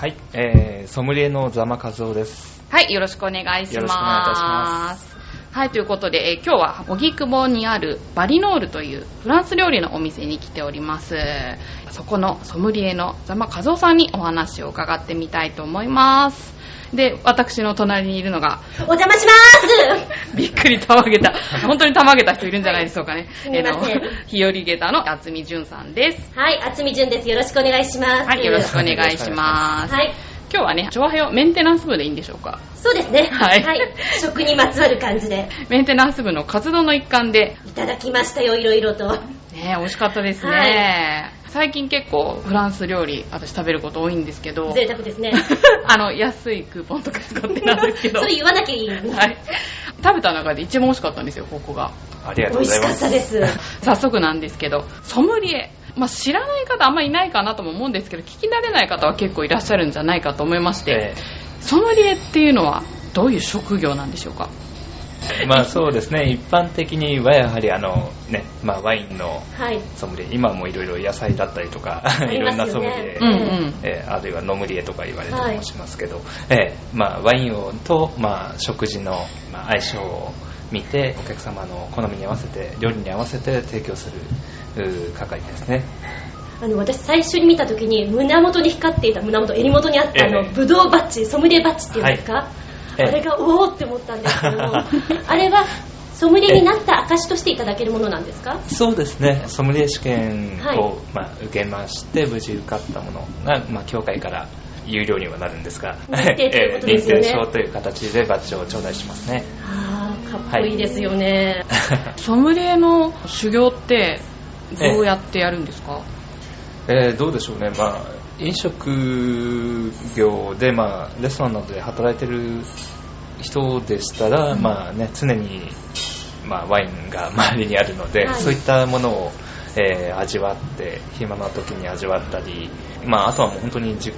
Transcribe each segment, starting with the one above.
はい、えー、ソムリエのザマカズオです。はい、よろしくお願いします。よろしくお願いいたします。はい、ということで、えー今日は荻窪にあるバリノールというフランス料理のお店に来ております。そこのソムリエのザマカズオさんにお話を伺ってみたいと思います。で、私の隣にいるのが、お邪魔します びっくりたまげた、本当にたまげた人いるんじゃないでしょうかね。すみませんえーの日和下駄の厚み純さんです。はい、厚み純です。よろしくお願いします。はい、よろしくお願いします。はい、今日はね、調和平メンテナンス部でいいんでしょうか？そうですね。はい食にまつわる感じで。メンテナンス部の活動の一環で、いただきましたよ、いろいろと。ね美味しかったですね、はい最近結構フランス料理私食べること多いんですけど贅沢ですね。あの安いクーポンとか使ってなんですけど それ言わなきゃいいのに。はい、食べた中で一番美味しかったんですよここがありがとう美味ございます。しかったです。早速なんですけどソムリエまあ、知らない方あんまりいないかなとも思うんですけど聞き慣れない方は結構いらっしゃるんじゃないかと思いまして、えソムリエっていうのはどういう職業なんでしょうか？ーまあそうですね、一般的にはやはりあの、ね、まあワインのはい。ソムリエ、今もいろいろ野菜だったりとか、いりろんなソムリエ、うん。うんえーあるいはノムリエとか言われたりもしますけど、えーまあワインをと、まあ食事の、まあ、相性を見て、お客様の好みに合わせて、料理に合わせて提供する係ですね。あの、私最初に見た時に胸元に光っていた、胸元、襟元にあったあの、ええブドウバッジ、ソムリエバッジっていうんですか、はいええ。あれがおーって思ったんですけども、あれはソムリエになった証としていただけるものなんですか？そうですね、ソムリエ試験を、はい。まあ、受けまして、無事受かったものが、まあ、協会から有料にはなるんですが、認定証という形でバッジを頂戴しますね。かっこいいですよね。ソムリエの修行ってどうやってやるんですか、えー。どうでしょうね、まあ、飲食業で、まあ、レストランなどで働いてる人でしたら、まあね、常に、まあ、ワインが周りにあるので、はい。そういったものを、えー味わって暇な時に味わったり、まあ、あとはもう本当に自己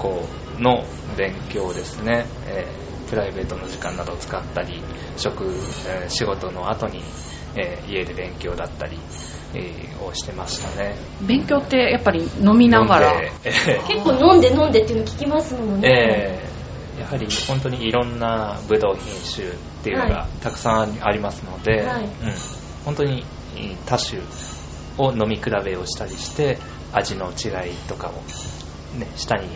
の勉強ですね、えープライベートの時間などを使ったり食、えー仕事の後に、えー家で勉強だったり、えーをしてましたね。勉強ってやっぱり飲みながら？結構飲んで飲んでっていうの聞きますものね。えーやはり本当にいろんなブドウ品種っていうのはがたくさんありますので、はい。うん、本当に多種を飲み比べをしたりして味の違いとかを、ね、下に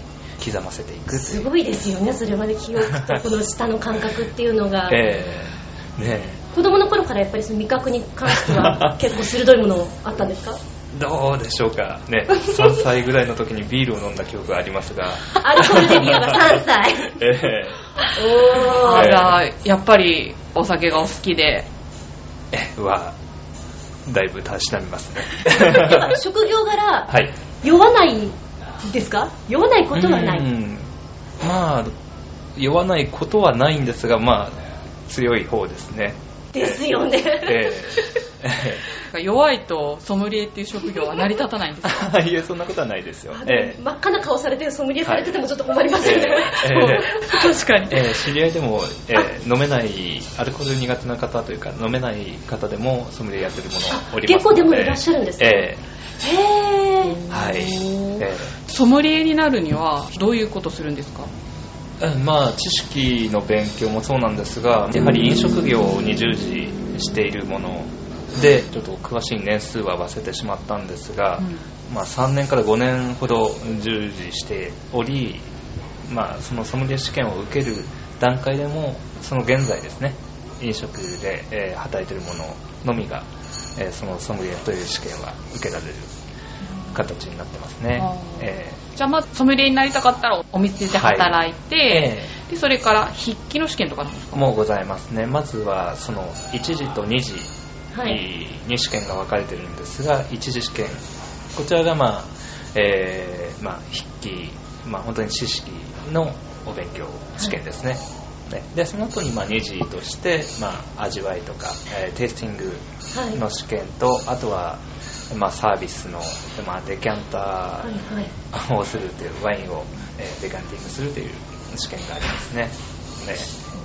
刻ませていくすごいですよね、それまで記憶とこの舌の感覚っていうのが。えーね子供の頃からやっぱりその味覚に関しては結構鋭いものあったんですか？どうでしょうか。ね3歳ぐらいの時にビールを飲んだ記憶がありますが、アルコールデビューが3歳。えおー。あじゃあやっぱりお酒がお好きで。ーえはだいぶたしなみますね。職業柄、はい。酔わないですか？酔わないことはない。まあ酔わないことはないんですがまあ強い方ですね。ですよね。ええ。弱いとソムリエっていう職業は成り立たないんですか？え いえそんなことはないですよ。あええ。真っ赤な顔されてソムリエされててもちょっと困りますよね。ええ。確かに。ええ知り合いでも、ええ飲めないアルコール苦手な方というか飲めない方でもソムリエやってるものおります結構でもいらっしゃるんですかえへー。え。はい、えソムリエになるにはどういうことするんですか？ええまあ知識の勉強もそうなんですがやはり飲食業に従事しているものでちょっと詳しい年数は忘れてしまったんですが、うん。まあ、3年から5年ほど従事しており、まあ、そのソムリエ試験を受ける段階でもその現在ですね飲食で、えー働いているもののみが、えーそのソムリエという試験は受けられる形になってますね。あー、えじゃあまずソムリエになりたかったらお店で働いーて、えでそれから筆記の試験とかなんですか？ーもうございますね。まずはその1次と2次はい。に試験が分かれてるんですが一次試験。こちらがまあ、えーまあ、筆記、まあ、本当に知識のお勉強試験ですね、ね。でその後にまあ2次として、まあ、味わいとか、えーテイスティングはい。の試験と、あとは、まあ、サービスの、まあ、デキャンターをするというワインを、えーデカンティングするという試験がありますね。ね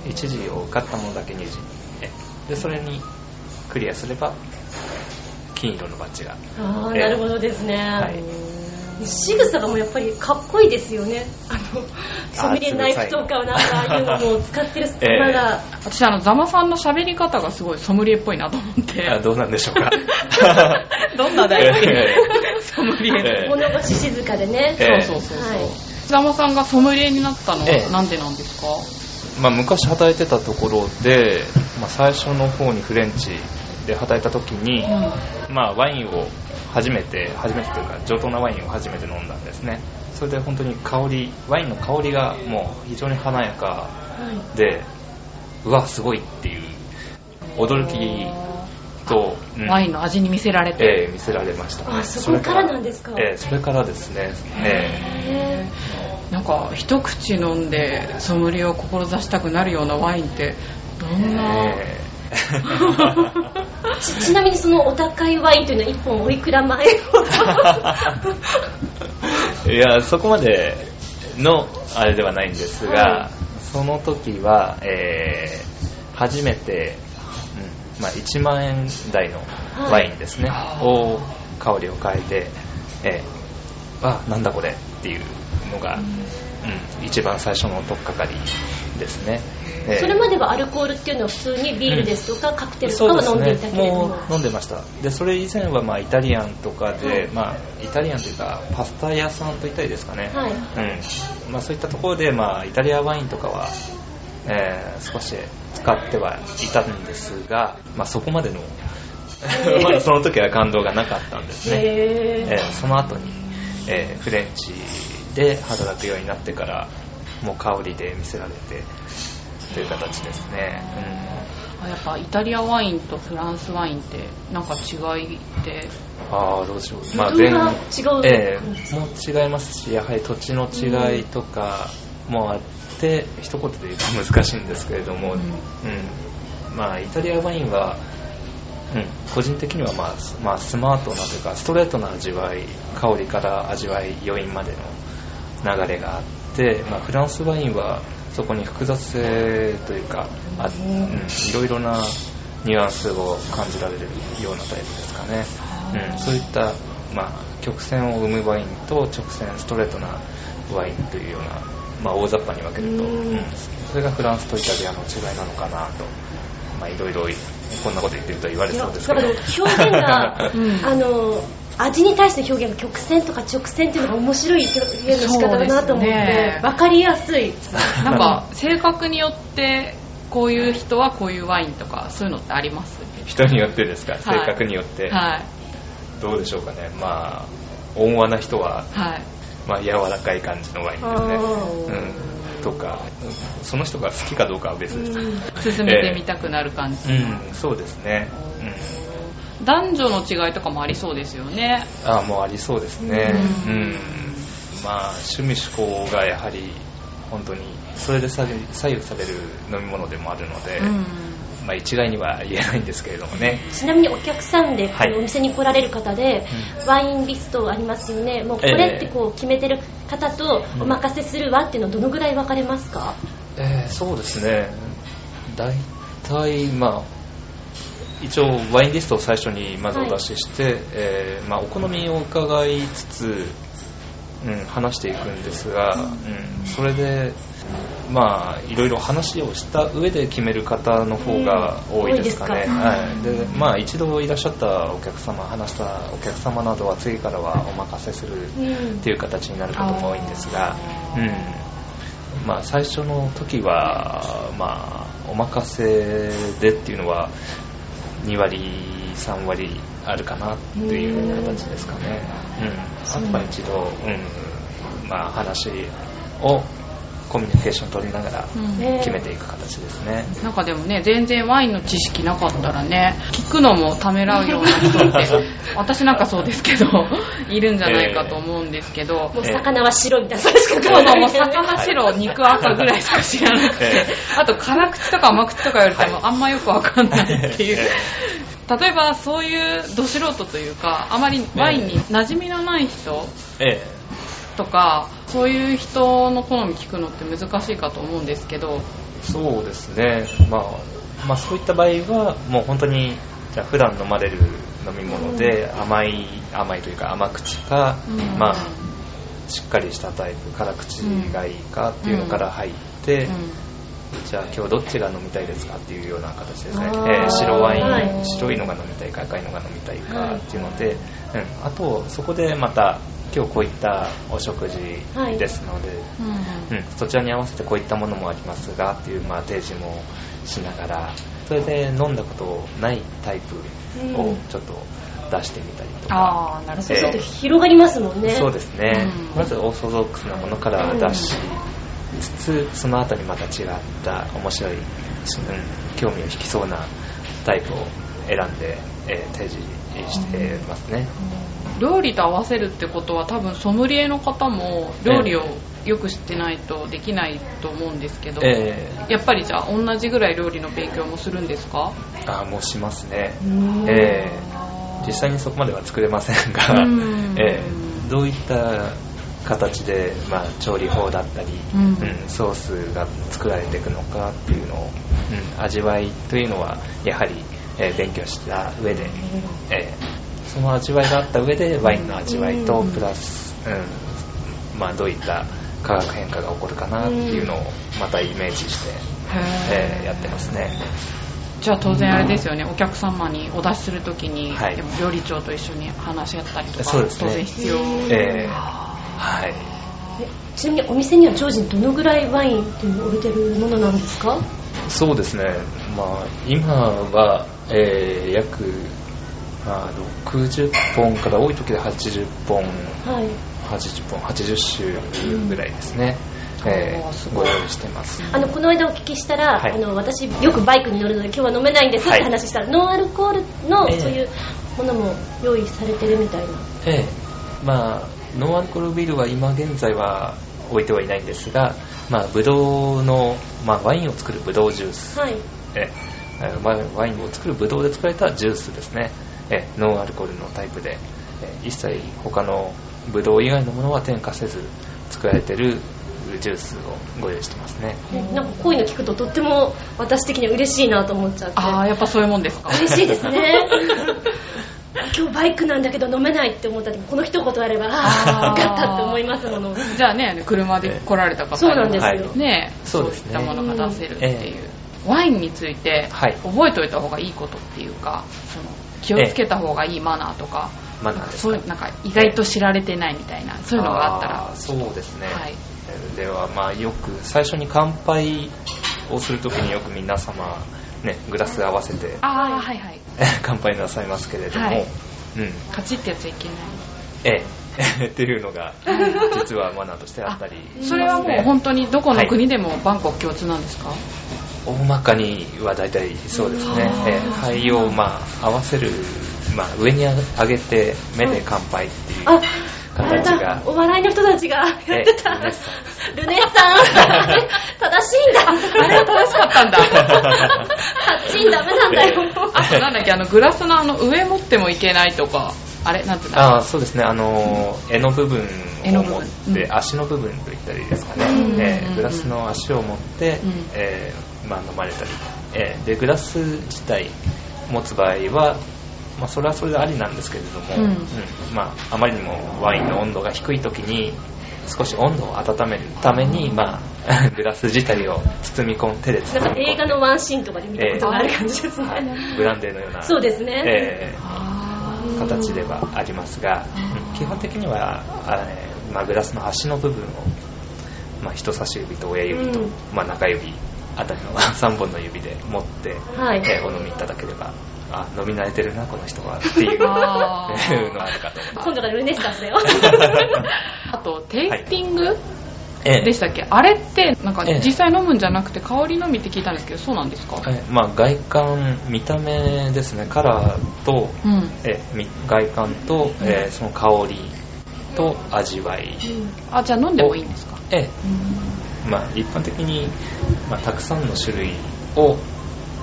1次を受かったものだけ2次ねでそれにクリアすれば金色のバッジがええああなるほどですね、はい仕草がもうやっぱりかっこいいですよね。あのソムリエナイフとかなんかああいうのも使ってる ええ。まだ、私、あの、ザマさんの喋り方がすごいソムリエっぽいなと思って。あどうなんでしょうか？どんな大好きえ。ソムリエ。ええ。物腰静かでね、ええ。そうそうそうそう。はい。ザマさんがソムリエになったのええ。はなんでなんですか、まあ、昔働いてたところで、まあ、最初の方にフレンチで働いた時に、まあ、ワインを初めて初めてというか上等なワインを初めて飲んだんですね。それで本当に香りワインの香りがもう非常に華やかはい。でうわすごいっていう驚きと、うん。ワインの味に見せられて。ええ見せられましたね。あそこからなんですか？ええそれからですね、えへなんか、一口飲んでソムリエを志したくなるようなワインって、どえんな、えーち ちなみにそのお高いワインというのは1本おいくら前え いやそこまでのあれではないんですが、はい。その時は、えー初めて、うんまあ、1万円台のワインですね、はいを香りを変えて、えーあなんだこれっていうのが、うん。一番最初の取っかかりですね、えーそれまではアルコールっていうのは普通にビールですとか、カクテルとかは飲んでいたけれども。もう飲んでました。でそれ以前はまあイタリアンとかで、はい。まあ、イタリアンというかパスタ屋さんと言ったりですかね、はい。うん。まあ、そういったところで、まあ、イタリアワインとかは、えー少し使ってはいたんですが、まあ、そこまでの まだその時は感動がなかったんですね、へえーその後に、えーフレンチで働くようになってからもう香りで見せられてという形ですね、あやっぱイタリアワインとフランスワインってなんか違いってうん、ああどうしよう。まあ全が違うええ。もう違いますしやはり土地の違いとかもあって、一言で言うと難しいんですけれども、うん。うん。まあイタリアワインは、うん、個人的には、まあスまあ、スマートなというかストレートな味わい香りから味わい余韻までの流れがあって、まあ、フランスワインはそこに複雑性というかあ、うん、いろいろなニュアンスを感じられるようなタイプですかね、うん、そういった、まあ、曲線を生むワインと直線ストレートなワインというような、まあ、大雑把に分けると、うん。うんそれがフランスとイタリアの違いなのかなと、まあ、いろいろこんなこと言ってると言われそうですけど。表現が、うん。あの味に対しての表現が曲線とか直線っていうのが面白い表現の仕方だなと思ってね。分かりやすい。なんか性格によってこういう人はこういうワインとかそういうのってあります？人によってですか、はい。性格によって、はい。どうでしょうかね。まあ温和な人は、はい。まあ、柔らかい感じのワインですね、うん、とかうんその人が好きかどうかは別です、進めてみたくなる感じ、うん、そうですね、うん、男女の違いとかもありそうですよね。ああもうありそうですね。ううん。ん、まあ趣味嗜好がやはり本当にそれで左右左右される飲み物でもあるので、うん。まあ、一概には言えないんですけれどもね。ちなみにお客さんでこお店に来られる方で、ワインリストありますよね。もうこれってこう決めてる方とお任せするわっていうのはどのぐらい分かれますか、えーそうですね。大体まあ一応ワインリストを最初にまずお出しして、えーまあ、お好みを伺いつつ、うん、話していくんですが、うん、それでまあいろいろ話をした上で決める方の方が多いですかね、うん多いはい、でまあ一度いらっしゃったお客様話したお客様などは次からはお任せするうん。っていう形になることも多いんですが、うん。まあ、最初の時は、まあ、お任せでっていうのは2割3割あるかなっていう形ですかね、うん、あとは一度、うん。まあ、話をコミュニケーション取りながら決めていく形ですね。なんかでもね、全然ワインの知識なかったらね、聞くのもためらうような人って、私なんかそうですけど、いるんじゃないかと思うんですけど、もう魚は白みたいな、そうそう、もう魚白、肉赤ぐらいしか知らなくて。え、あと辛口とか甘口とか言われてもあんまよくわかんないっていう。例えばそういうど素人というか、あまりワインに馴染みのない人えとか、そういう人の好み聞くのって難しいかと思うんですけど、えそうですね。まあ、まあそういった場合は、もう本当に、じゃあ普段飲まれる飲み物で甘い、甘いというか甘口か、うん。まあ、しっかりしたタイプ、辛口がいいかっていうのから入って、じゃあ今日どっちが飲みたいですかっていうような形ですね、えー白ワイン、はい。白いのが飲みたいか赤いのが飲みたいかっていうので、うん、あとそこでまた今日こういったお食事ですので、うんうん、そちらに合わせてこういったものもありますがっていう、まあ、提示もしながらそれで飲んだことないタイプをちょっと出してみたりとか、ああ、なるほど。そうすると広がりますもんね。そうですね、うん。まずオーソドックスなものから出しつつ、その後にまた違った面白い、うん、興味を引きそうなタイプを選んで、えー提示してますね、料理と合わせるってことは多分ソムリエの方も料理をよく知ってないとできないと思うんですけど、えやっぱりじゃあ同じぐらい料理の勉強もするんですか？ー、あーもうしますね、うん。えー実際にそこまでは作れませんが、うん。えーどういった形で、まあ、調理法だったり、うん。うんソースが作られていくのかっていうのを、うん味わいというのはやはり、えー勉強した上で、えーその味わいがあった上でワインの味わいとうん。プラス、うんまあ、どういった化学変化が起こるかなっていうのをまたイメージして、えーやってますね。じゃあ当然あれですよね、お客様にお出しするときに、はい。でも料理長と一緒に話し合ったりとか、そうですね。当然必要。えー。あはい。えちなみにお店には常時どのぐらいワインっていうのを置いてるものなんですか？そうですね、まあ、今は、えー約、まあ、60本から多い時で80本、はい。80本、80種ぐらいですね、えおーすーご用意してます。あの、この間お聞きしたら、はい。あの、私よくバイクに乗るので今日は飲めないんですっはい。て話したら、ノンアルコールのええ。そういうものも用意されてるみたいな。ええ。まあ、ノンアルコールビールは今現在は置いてはいないんですが、まあ、ブドウの、まあ、ワインを作るブドウジュース、はい。ええワインワインを作るブドウで作られたジュースですね、えノンアルコールのタイプで、え一切他のブドウ以外のものは添加せず作られてるジュースをご用意してますね。なんかこういうの聞くととっても私的には嬉しいなと思っちゃって。あー、やっぱそういうもんですか。嬉しいですね。今日バイクなんだけど飲めないって思った時この一言あれば、ああ、あー。よかったって思いますもの。じゃあね、車で来られた方にそうなんですよ。はいねそういったものが出せるっていう、えワインについてはい。覚えておいた方がいいことっていうかその気をつけた方がいいマナーとか、マナーういうなんか意外と知られてないみたいなそういうのがあったら。ーそうですね、はい。ではまあよく最初に乾杯をするときによく皆様ねグラス合わせてああはいはい。乾杯なさいますけれども、はい。うん。カチッてやっちゃいけないええ。っていうのが実はマナーとしてあったり。ねそれはもう本当にどこの国でもバンコク共通なんですか、大まかには大体そうですね。えをまあ合わせる、まあ、上に上げて目で乾杯っていう。あ、あれだ形が、お笑いの人たちがやってた。えルネさん。正しいんだ。あれは正しかったんだ。タッチンダメなんだよ。あとなんだっけ？あのグラスのあの上持ってもいけないとか。あれなんてああそうですね。あのー柄の部分柄の部分を持って、うん足の部分と言ったらいいですかね、うん。えーグラスの足を持って、うん。えーまあ、飲まれたり、えーでグラス自体持つ場合は、まあ、それはそれでありなんですけれども、うん。まあ、あまりにもワインの温度が低い時に少し温度を温めるために、まあ、グラス自体を包み込ん手で包なんか映画のワンシーンとかで見たことがある感じですね。ブランデーのようなそうですね。えー。形ではありますが、うん。基本的には、あえーまあ、グラスの端の部分を、まあ、人差し指と親指と、うん。まあ、中指あたりの 3本の指で持って、はい。えーお飲みいただければあ飲み慣れてるなこの人はっていう。のはあるかと思います今度からルネッサンスだよ。あとテイスティング、ええ。でしたっけ、あれってなんかええ。実際飲むんじゃなくて香りのみって聞いたんですけどそうなんですか、えまあ、外観、見た目ですね、カラーと、うん。えみ外観と、えーその香りと味わい、あじゃあ飲んでもいいんですか？え。まあ、一般的に、まあ、たくさんの種類を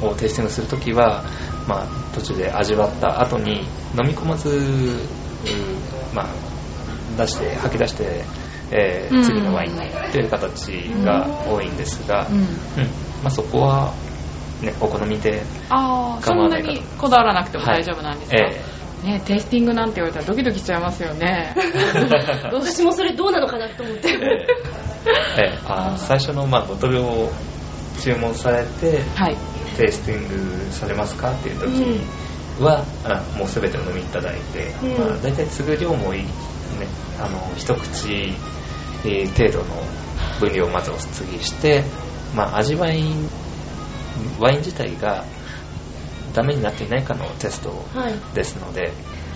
をテイスティングするときは、まあ、途中で味わった後に飲み込まず、うまあ、出して吐き出して、えーうん。次のワインにという形が多いんですが、うん。うん。まあ、そこは、ね、お好みでああそんなにこだわらなくても大丈夫なんですか、えねテイスティングなんて言われたらドキドキしちゃいますよね。私もそれどうなのかなと思って。ええ。えあ最初の、まあ、ボトルを注文されてはいテイスティングされますかっていう時は、あもう全てお飲みいただいて、うんまあ、大体継ぐ量もいい、ね、あの一口、えー程度の分量をまずお継ぎして、まあ、味わいワイン自体がダメになっていないかのテストはい。ですので、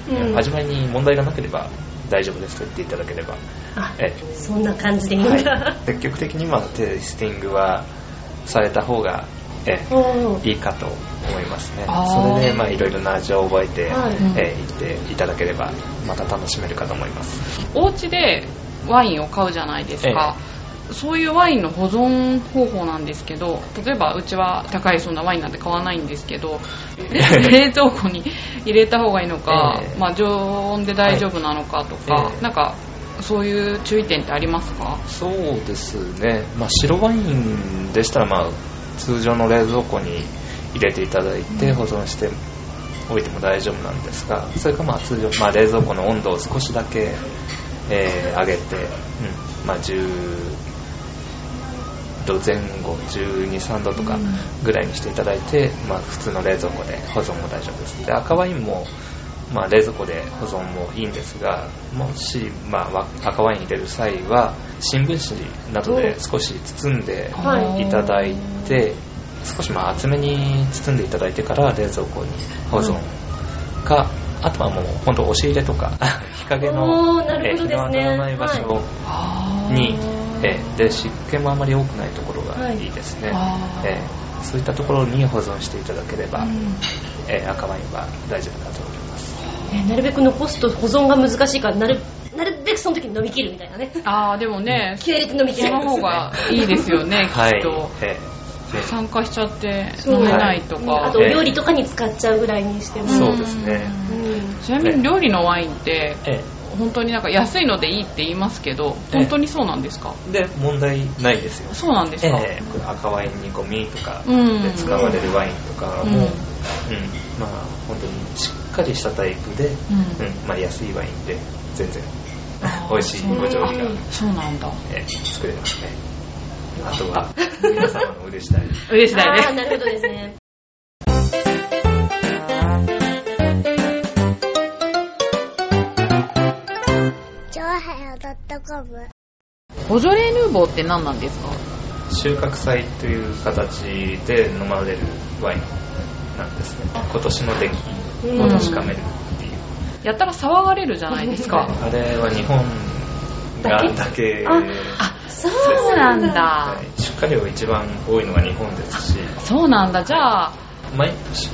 うん味わいに問題がなければ大丈夫ですと言っていただければ、あ、えそんな感じでいいんだ。はい、積極的にまあテイスティングはされた方がえおーいいかと思いますね。それでまあいろいろな味を覚えて、はい。えー行っていただければまた楽しめるかと思います。お家でワインを買うじゃないですか、そういうワインの保存方法なんですけど例えばうちは高いそんなワインなんて買わないんですけど 冷蔵庫に入れた方がいいのか、ええ。まあ、常温で大丈夫なのかとか、はい。ええなんかそういう注意点ってありますか？そうですね、まあ、白ワインでしたら、まあ、通常の冷蔵庫に入れていただいて保存しておいても大丈夫なんですがそれかまあ通常、まあ、冷蔵庫の温度を少しだけ、えー上げて、うん。まあ、10度前後12、3度とかぐらいにしていただいて、まあ、普通の冷蔵庫で保存も大丈夫です。で赤ワインも、まあ、冷蔵庫で保存もいいんですがもし、まあわ、赤ワイン入れる際は新聞紙などで少し包んではい。いただいて少しまあ厚めに包んでいただいてから冷蔵庫に保存か、あとはもう本当押し入れとか 日陰の日の当たらない場所に、えーで湿気もあまり多くないところがいいですね、あー。えーそういったところに保存していただければ、うん。えー赤ワインは大丈夫だと思いますねなるべく残すと保存が難しいから、なるなるべくその時に飲み切るみたいなね。ああでもね気合入れて飲み切る。その方がいいですよね きはい。っと、えーで酸化しちゃって飲めないとか、あと、お料理とかに使っちゃうぐらいにしても。そうですね。うん。ちなみに料理のワインってえ本当になんか安いのでいいって言いますけどええ。本当にそうなんですか？ーで問題ないですよ。そうなんですか、えー赤ワイン煮込みとかうん。で使われるワインとかも、うん。うんまあ本当にしっかりしたタイプで、うん。うん。まあ、安いワインで全然美味しいご調理が、そうなんだ。えー作れますね。あとは 皆様の腕次第嬉しいああ、だよねなるほどですね。チョアボジョレ・ヌーボーって何なんですか収穫祭という形で飲まれるワインなんですね。今年の出来。を確かめるっていう、やったら騒がれるじゃないですか。あれは日本がだけ？ああそうなんだ。はい。出荷量が一番多いのが日本ですし。そうなんだ。じゃあ毎年、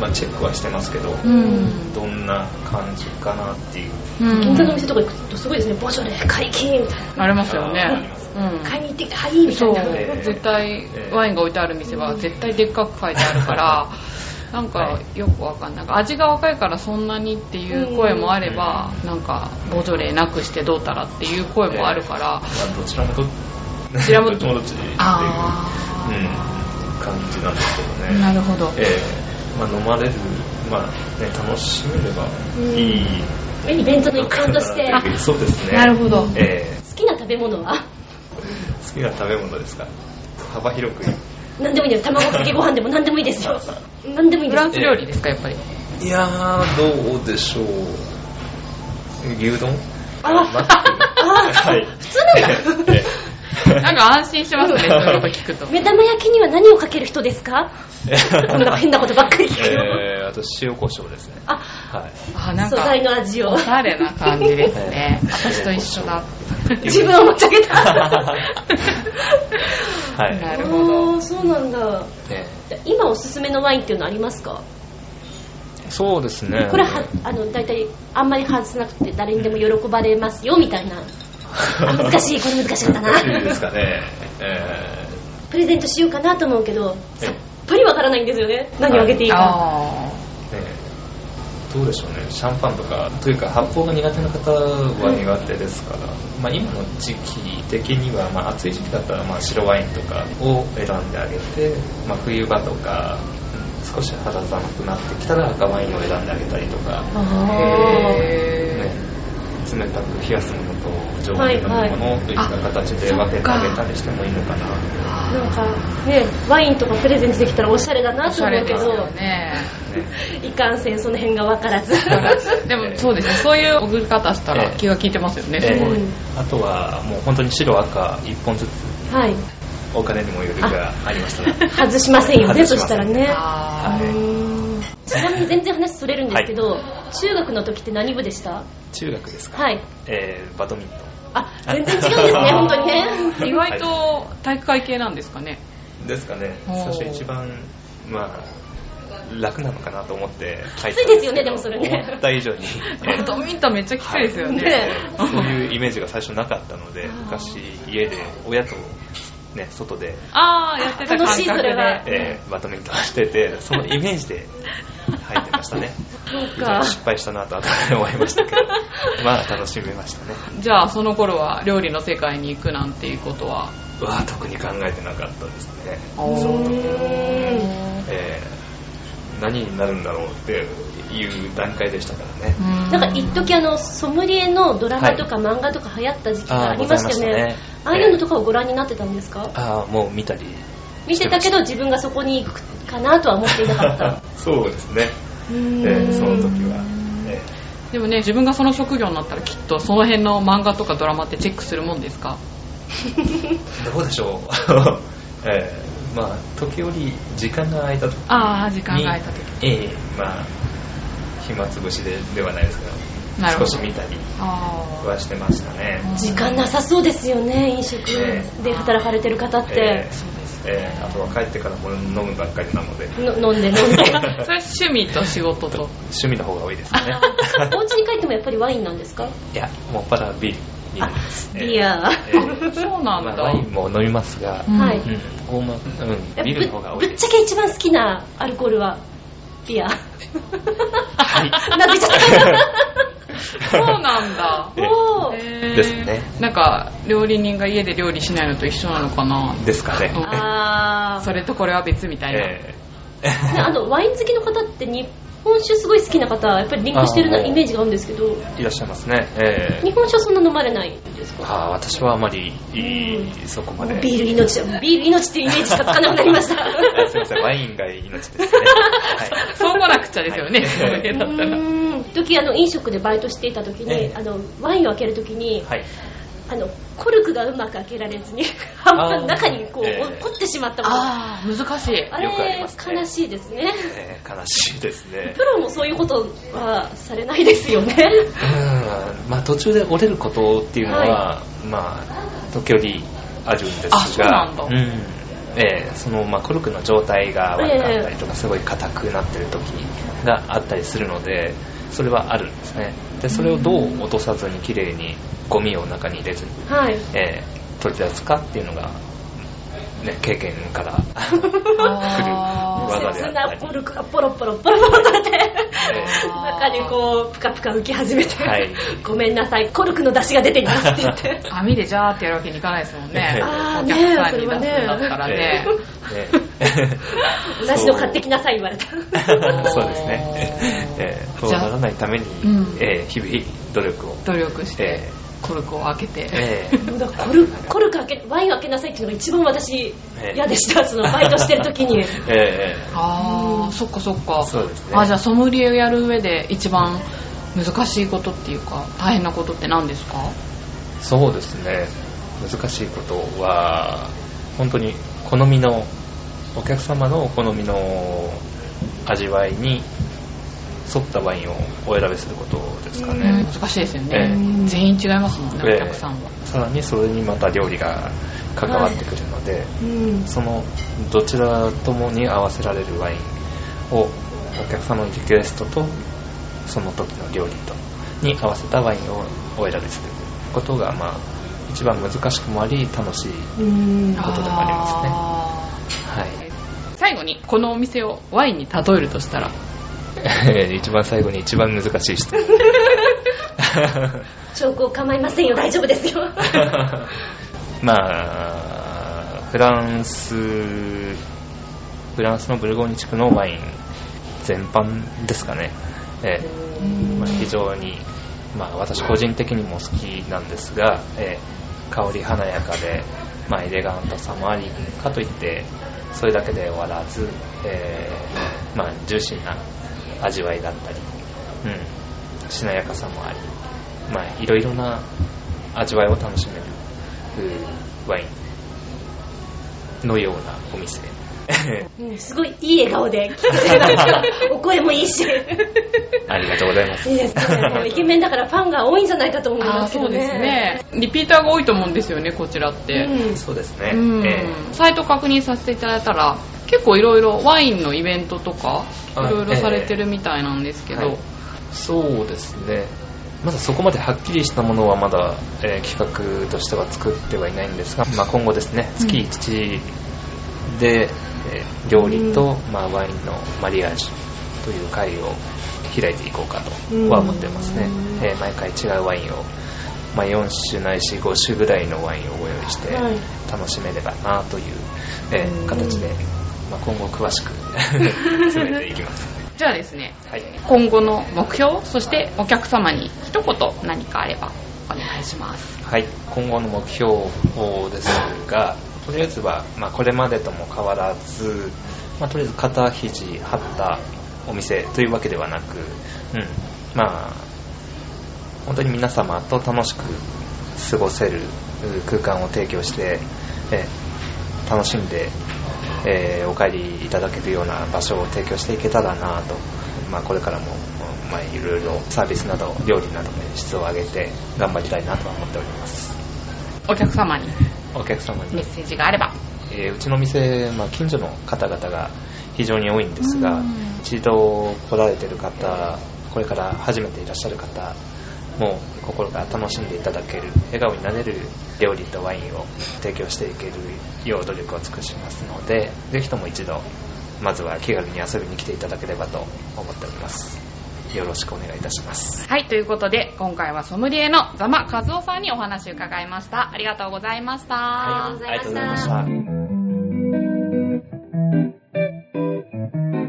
まあ、チェックはしてますけど、うん。どんな感じかなっていう。うん銀座の店とか行くとすごいですね。ボジョレ解禁。みたいな。ありますよあねりうん。買いに行ってきて、はい、みたそいうな。ええ絶対ワインが置いてある店は絶対でっかく書いてあるからなんかよくわかんない。味が若いからそんなにっていう声もあればなんかボジョレーなくしてどうたらっていう声もあるから。まあ、どちらもどどちらもどっち。もどっちっていう、あうん、感じなんですけどあね。なるほど。ええまあ、飲まれる、まあね、楽しめればいい、イベントの一環として、あそうですね。なるほど。ええ。好きな食べ物は？好きな食べ物ですか？幅広く。何でもいいです。卵かけご飯でも何でもいいですよ。何でもいいです。フラン。ス料理ですかやっぱり？いやーどうでしょう。牛丼？あマック。あはい。普通なんだ。ええ なんか安心しますね、そういうこと聞くと。目玉焼きには何をかける人ですか？こんな変なことばっかり聞くよ。えー、あと塩コショウですね。あ、はい。あ、なん素材か、の味をお。しゃれな感じですね。私と一緒だ。自分を持ち上げた。はい。なるほどそうなんだ。ね今おすすめのワインっていうのありますか？そうですね。これは、あの、大体、あんまり外さなくて誰にでも喜ばれますよ、みたいな。あ難しい、これ難しかったな。いいですかね。えプレゼントしようかなと思うけど、えさっぱりわからないんですよね。何をあげていいか。あー。ねどうでしょうね。シャンパンとか、というか発泡が苦手な方は苦手ですから、まあ今の時期的には、まあ暑い時期だったら、まあ白ワインとかを選んであげて、まあ冬場とか、うん少し肌寒くなってきたら赤ワインを選んであげたりとか、ね。冷たく冷やすものと常温で飲むものといった形で分けてあげたりしてもいいのかな。ーなんか、ね、ワインとかプレゼントできたらおしゃれだなと思うけど。ね。ね。いかんせんその辺がわからず。でもそうですね、そういう送り方したら気が利いてますよね、えすごい。うん。あとはもう本当に白赤1本ずつ。はい。お金にもよるがあ。りましたね。外しませんよね、そ外したらね。ちなみに全然話それるんですけど、中学の時って何部でした？中学ですか、はい。えーバドミントあ、全然違うんですね、本当にね。ー意外と体育会系なんですかね。ンですかね。最初一番、まあ、楽なのかなと思ってきついですよねでもそれね思った以上に。ドミントンめっちゃきついですよね。ねそういうイメージが最初なかったので、昔家で親とね、外で、あー、やってた感楽しいそ覚れはで。えーバドミントンしてて、そのイメージで入ってましたね。失敗したなと後で思いましたけど、まあ楽しめましたね。じゃあその頃は料理の世界に行くなんていうことは？は特に考えてなかったですね。その時は、うえー何になるんだろうっていう段階でしたからね。んなんか一時あのソムリエのドラマとか漫画とか流行った時期がありましたよね。あーございましたねああいうのとかをご覧になってたんですか、ああ、もう見たり。見てたけど自分がそこに行くかなとは思っていなかった。そうですね。うえーその時は。えでもね、自分がその職業になったらきっとその辺の漫画とかドラマってチェックするもんですか？ー どうでしょう？えーまあ、時折時間が空いた時に。ああ、時間が空いた時。ええまあ、暇つぶしでではないですけど、少し見たりあはしてましたね。時間なさそうですよね、飲食で働かれてる方って。えあ、そうです。えーあとは帰ってからも飲むばっかりなので、の飲んで飲んで。それ趣味と仕事と。趣味の方が多いですね。お家に帰ってもやっぱりワインなんですか？いや、もっぱらビール。ビーあルです、ビアー。えーそうなんだ。まあワインも飲みますが、うんはいうん、うん、ビールの方が多いです。ぶぶっちゃけ一番好きなアルコールはビア。はい。なってちゃった。そうなんだ。ですねなんか、料理人が家で料理しないのと一緒なのかな。ですかね。うんあーそれとこれは別みたいな。えね あのワイン好きの方って日本酒すごい好きな方はやっぱりリンクしてるなあーイメージがあるんですけどーいらっしゃいますね。え日本酒はそんな飲まれないんですか？あー私はあまり、そこまで。ビール命だビール命っていうイメージしかつかなくなりました あすいません、ワインが命ですね。はい。そうこなくちゃですよね、はいだったら。時あの飲食でバイトしていた時に、ええ。あのワインを開ける時に、はい。あのコルクがうまく開けられずに半分中にこう、ええ。落っこってしまったことああ、難しい。あれね。悲しいですね。えー悲しいですね。プ。ロもそういうことはされないですよね。うん。まあ途中で折れることっていうのは、はまあ時折あるんですが、あそうなんだ。ん。ええそのまあコルクの状態が悪かったりとか、すごい硬くなってる時があったりするので、それはあるんですね。でそれをどう落とさずにきれいにゴミを中に入れずに、はいええ取り出すかっていうのが、ね、経験からあ 来るー技切であったりなコ。ルクがポロポロポロポロと出て。え中にこうプカプカ浮き始めて、はい。ごめんなさい。コルクの出汁が出ていますって言って。網でジャーってやるわけにいかないですもんね。あーお客さんに出すんだったらね。ええ同じの買ってきなさい言われた。そうですね。えーそうならないために、うん。えー日々努力を。努力して。え、コルクを開けて。ええもうだからコルコルク開けワインを開けなさいっていうのが一番私ええ嫌でしたそのバイトしてる時に ええああ、そっかそっか。そうですねあ、じゃあソムリエをやる上で一番難しいことっていうか、大変なことって何ですか？そうですね。難しいことは、本当に好みの、お客様のお好みの味わいに沿ったワインをお選びすることですかね。難しいですよね。え全員違いますもんね、ええ。お客さんは。さらにそれにまた料理が関わってくるので、うん。そのどちらともに合わせられるワインをお客様のリクエストとその時の料理とに合わせたワインをお選びすることがまあ一番難しくもあり楽しいうん。ことでもありますね。あはい。ー最後に、このお店をワインに例えるとしたら、一番最後に一番難しい質問 証拠を構いませんよ。大丈夫ですよ。まあフランスフランスのブルゴーニュ地区のワイン全般ですかね、ええ。まあ、非常に、まあ、私個人的にも好きなんですが、えー香り華やかで、まあ、エレガントさもありかといってそれだけで終わらず、えーまあ、ジューシーな味わいだったり、うん、しなやかさもあり、まあ、いろいろな味わいを楽しめるワインのようなお店。うんすごいいい笑顔で聞かせてましたお声もいいし。ありがとうございます。いいですねイケメンだからファンが多いんじゃないかと思いますけどね。そうですね。リピーターが多いと思うんですよね、こちらって。うん。そうですね、うん。えサイト確認させていただいたら結構いろいろワインのイベントとかいはいろいろされてるみたいなんですけど、はいそうですね。まだそこまではっきりしたものはまだ、えー企画としては作ってはいないんですが、まあ、今後ですね月1で、えー料理と、まあ、ワインのマリアージュという会を開いていこうかとは思ってますね、えー毎回違うワインを、まあ、4種ないし5種ぐらいのワインをご用意してはい。楽しめればなという、えー形で、まあ、今後詳しく 進めていきますじゃあですねはい。今後の目標そしてお客様に一言何かあればお願いします。はい、今後の目標ですが、とりあえずは、まあ、これまでとも変わらず、まあ、とりあえず肩肘張ったお店というわけではなく、うん、まあ、本当に皆様と楽しく過ごせるう空間を提供して、え楽しんで、えーお帰りいただけるような場所を提供していけたらなと、まあ、これからも、まあ、いろいろサービスなど料理などで質を上げて頑張りたいなとは思っております。お客様に。お客様に。メッ、セージがあれば。えーうちの店、まあ、近所の方々が非常に多いんですがうん。一度来られてる方これから初めていらっしゃる方も心から楽しんでいただける笑顔になれる料理とワインを提供していけるよう努力を尽くしますのでぜひとも一度まずは気軽に遊びに来ていただければと思っております。よろしくお願いいたします。はいということで今回はソムリエのザマ和夫さんにお話を伺いました。ありがとうございました、ありがとうございました。ありがとうございました「